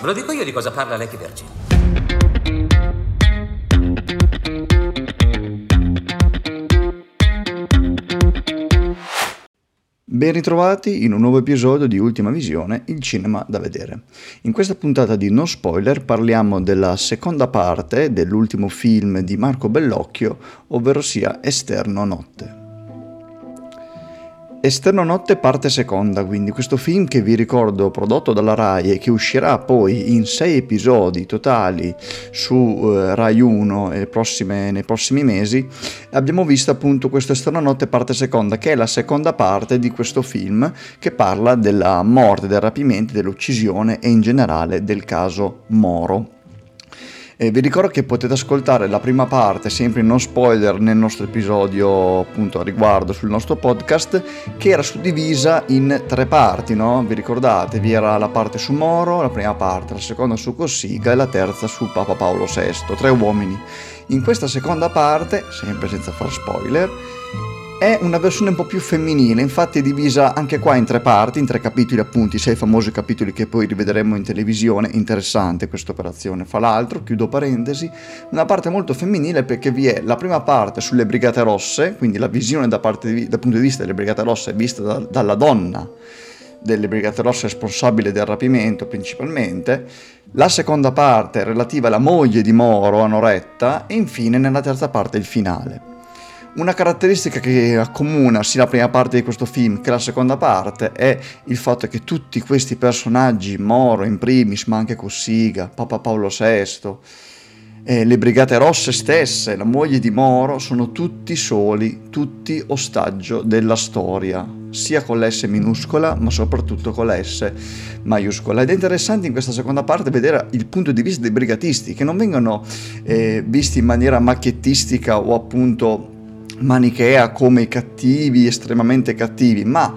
Ve lo dico io di cosa parla Lady Virgin. Ben ritrovati in un nuovo episodio di Ultima Visione, il cinema da vedere. In questa puntata di No Spoiler parliamo della seconda parte dell'ultimo film di Marco Bellocchio, ovvero sia Esterno Notte. Esterno Notte parte seconda, quindi questo film che vi ricordo prodotto dalla Rai e che uscirà poi in sei episodi totali su uh, Rai 1 prossime, nei prossimi mesi, abbiamo visto appunto questo Esterno Notte parte seconda, che è la seconda parte di questo film che parla della morte, del rapimento, dell'uccisione e in generale del caso Moro. E vi ricordo che potete ascoltare la prima parte, sempre in non spoiler, nel nostro episodio appunto a riguardo sul nostro podcast, che era suddivisa in tre parti, no? Vi ricordate? Vi era la parte su Moro, la prima parte, la seconda su Cossiga e la terza su Papa Paolo VI, tre uomini. In questa seconda parte, sempre senza far spoiler, è una versione un po' più femminile, infatti è divisa anche qua in tre parti, in tre capitoli appunto, i sei famosi capitoli che poi rivedremo in televisione, interessante questa operazione. Fra l'altro, chiudo parentesi, una parte molto femminile perché vi è la prima parte sulle Brigate Rosse, quindi la visione da di, dal punto di vista delle Brigate Rosse è vista da, dalla donna delle Brigate Rosse responsabile del rapimento principalmente, la seconda parte relativa alla moglie di Moro, Anoretta, e infine nella terza parte il finale. Una caratteristica che accomuna sia la prima parte di questo film che la seconda parte è il fatto che tutti questi personaggi, Moro in primis, ma anche Cossiga, Papa Paolo VI, eh, le Brigate Rosse stesse, la moglie di Moro, sono tutti soli, tutti ostaggio della storia, sia con l'S minuscola, ma soprattutto con la S maiuscola. Ed è interessante in questa seconda parte vedere il punto di vista dei brigatisti, che non vengono eh, visti in maniera macchiettistica o appunto manichea come i cattivi, estremamente cattivi, ma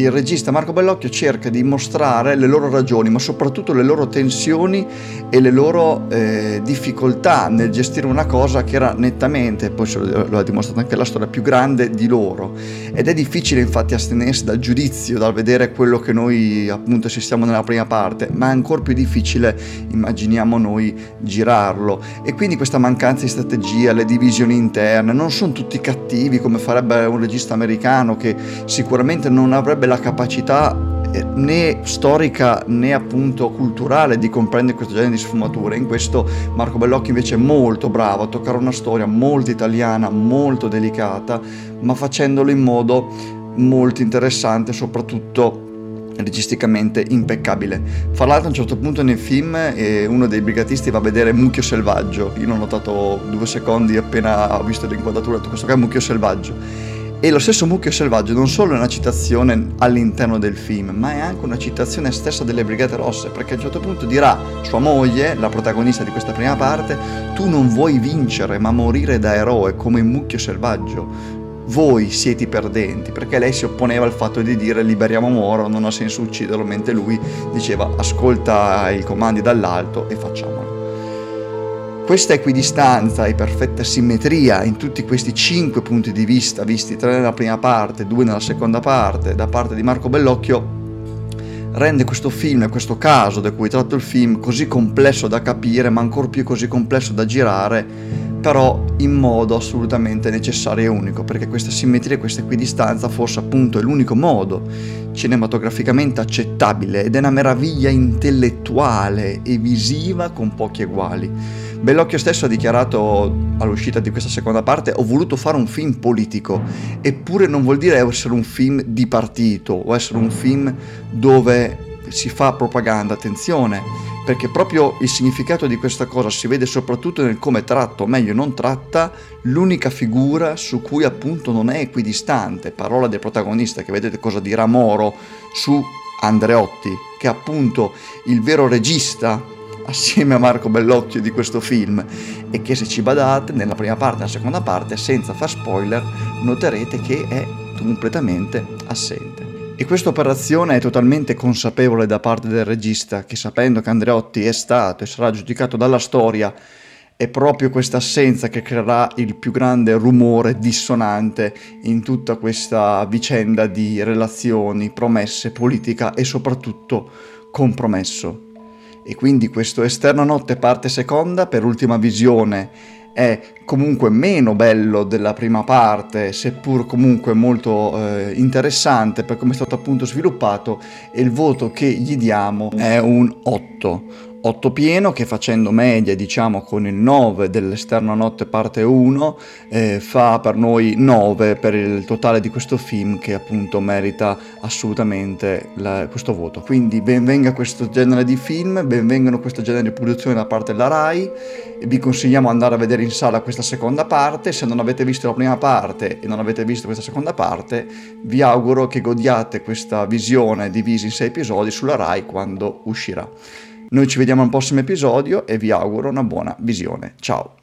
il regista Marco Bellocchio cerca di mostrare le loro ragioni, ma soprattutto le loro tensioni e le loro eh, difficoltà nel gestire una cosa che era nettamente, poi lo ha dimostrato anche la storia, più grande di loro. Ed è difficile infatti astenersi dal giudizio, dal vedere quello che noi appunto assistiamo nella prima parte, ma è ancora più difficile, immaginiamo noi, girarlo. E quindi questa mancanza di strategia, le divisioni interne, non sono tutti cattivi come farebbe un regista americano che sicuramente non avrebbe la capacità eh, né storica né appunto culturale di comprendere questo genere di sfumature. In questo Marco Bellocchi invece è molto bravo a toccare una storia molto italiana, molto delicata, ma facendolo in modo molto interessante, soprattutto registicamente impeccabile. Fra l'altro a un certo punto nel film eh, uno dei brigatisti va a vedere Mucchio Selvaggio, io l'ho notato due secondi appena ho visto l'inquadratura, ho detto questo qua è Mucchio Selvaggio e lo stesso Mucchio Selvaggio non solo è una citazione all'interno del film, ma è anche una citazione stessa delle Brigate Rosse, perché a un certo punto dirà sua moglie, la protagonista di questa prima parte, tu non vuoi vincere ma morire da eroe come Mucchio Selvaggio. Voi siete i perdenti, perché lei si opponeva al fatto di dire liberiamo Moro, non ha senso ucciderlo, mentre lui diceva ascolta i comandi dall'alto e facciamolo. Questa equidistanza e perfetta simmetria in tutti questi cinque punti di vista, visti tre nella prima parte, due nella seconda parte, da parte di Marco Bellocchio, rende questo film e questo caso da cui tratto il film così complesso da capire, ma ancora più così complesso da girare, però in modo assolutamente necessario e unico, perché questa simmetria questa equidistanza forse appunto è l'unico modo cinematograficamente accettabile ed è una meraviglia intellettuale e visiva con pochi eguali. Bellocchio stesso ha dichiarato all'uscita di questa seconda parte ho voluto fare un film politico, eppure non vuol dire essere un film di partito o essere un film dove si fa propaganda, attenzione, perché proprio il significato di questa cosa si vede soprattutto nel come tratto, o meglio non tratta, l'unica figura su cui appunto non è equidistante, parola del protagonista che vedete cosa dirà Moro su Andreotti, che è appunto il vero regista assieme a Marco Bellocchio di questo film e che se ci badate nella prima parte e nella seconda parte senza far spoiler noterete che è completamente assente. E questa operazione è totalmente consapevole da parte del regista che sapendo che Andreotti è stato e sarà giudicato dalla storia è proprio questa assenza che creerà il più grande rumore dissonante in tutta questa vicenda di relazioni, promesse, politica e soprattutto compromesso. E quindi questo Esterno Notte parte seconda per ultima visione è comunque meno bello della prima parte, seppur comunque molto eh, interessante per come è stato appunto sviluppato e il voto che gli diamo è un 8. 8 pieno che facendo media diciamo con il 9 dell'esterno notte parte 1 eh, fa per noi 9 per il totale di questo film che appunto merita assolutamente la, questo voto. Quindi benvenga questo genere di film benvengano questo genere di produzione da parte della RAI. Vi consigliamo di andare a vedere in sala questa seconda parte. Se non avete visto la prima parte e non avete visto questa seconda parte vi auguro che godiate questa visione divisa in 6 episodi sulla RAI quando uscirà noi ci vediamo al prossimo episodio e vi auguro una buona visione. Ciao!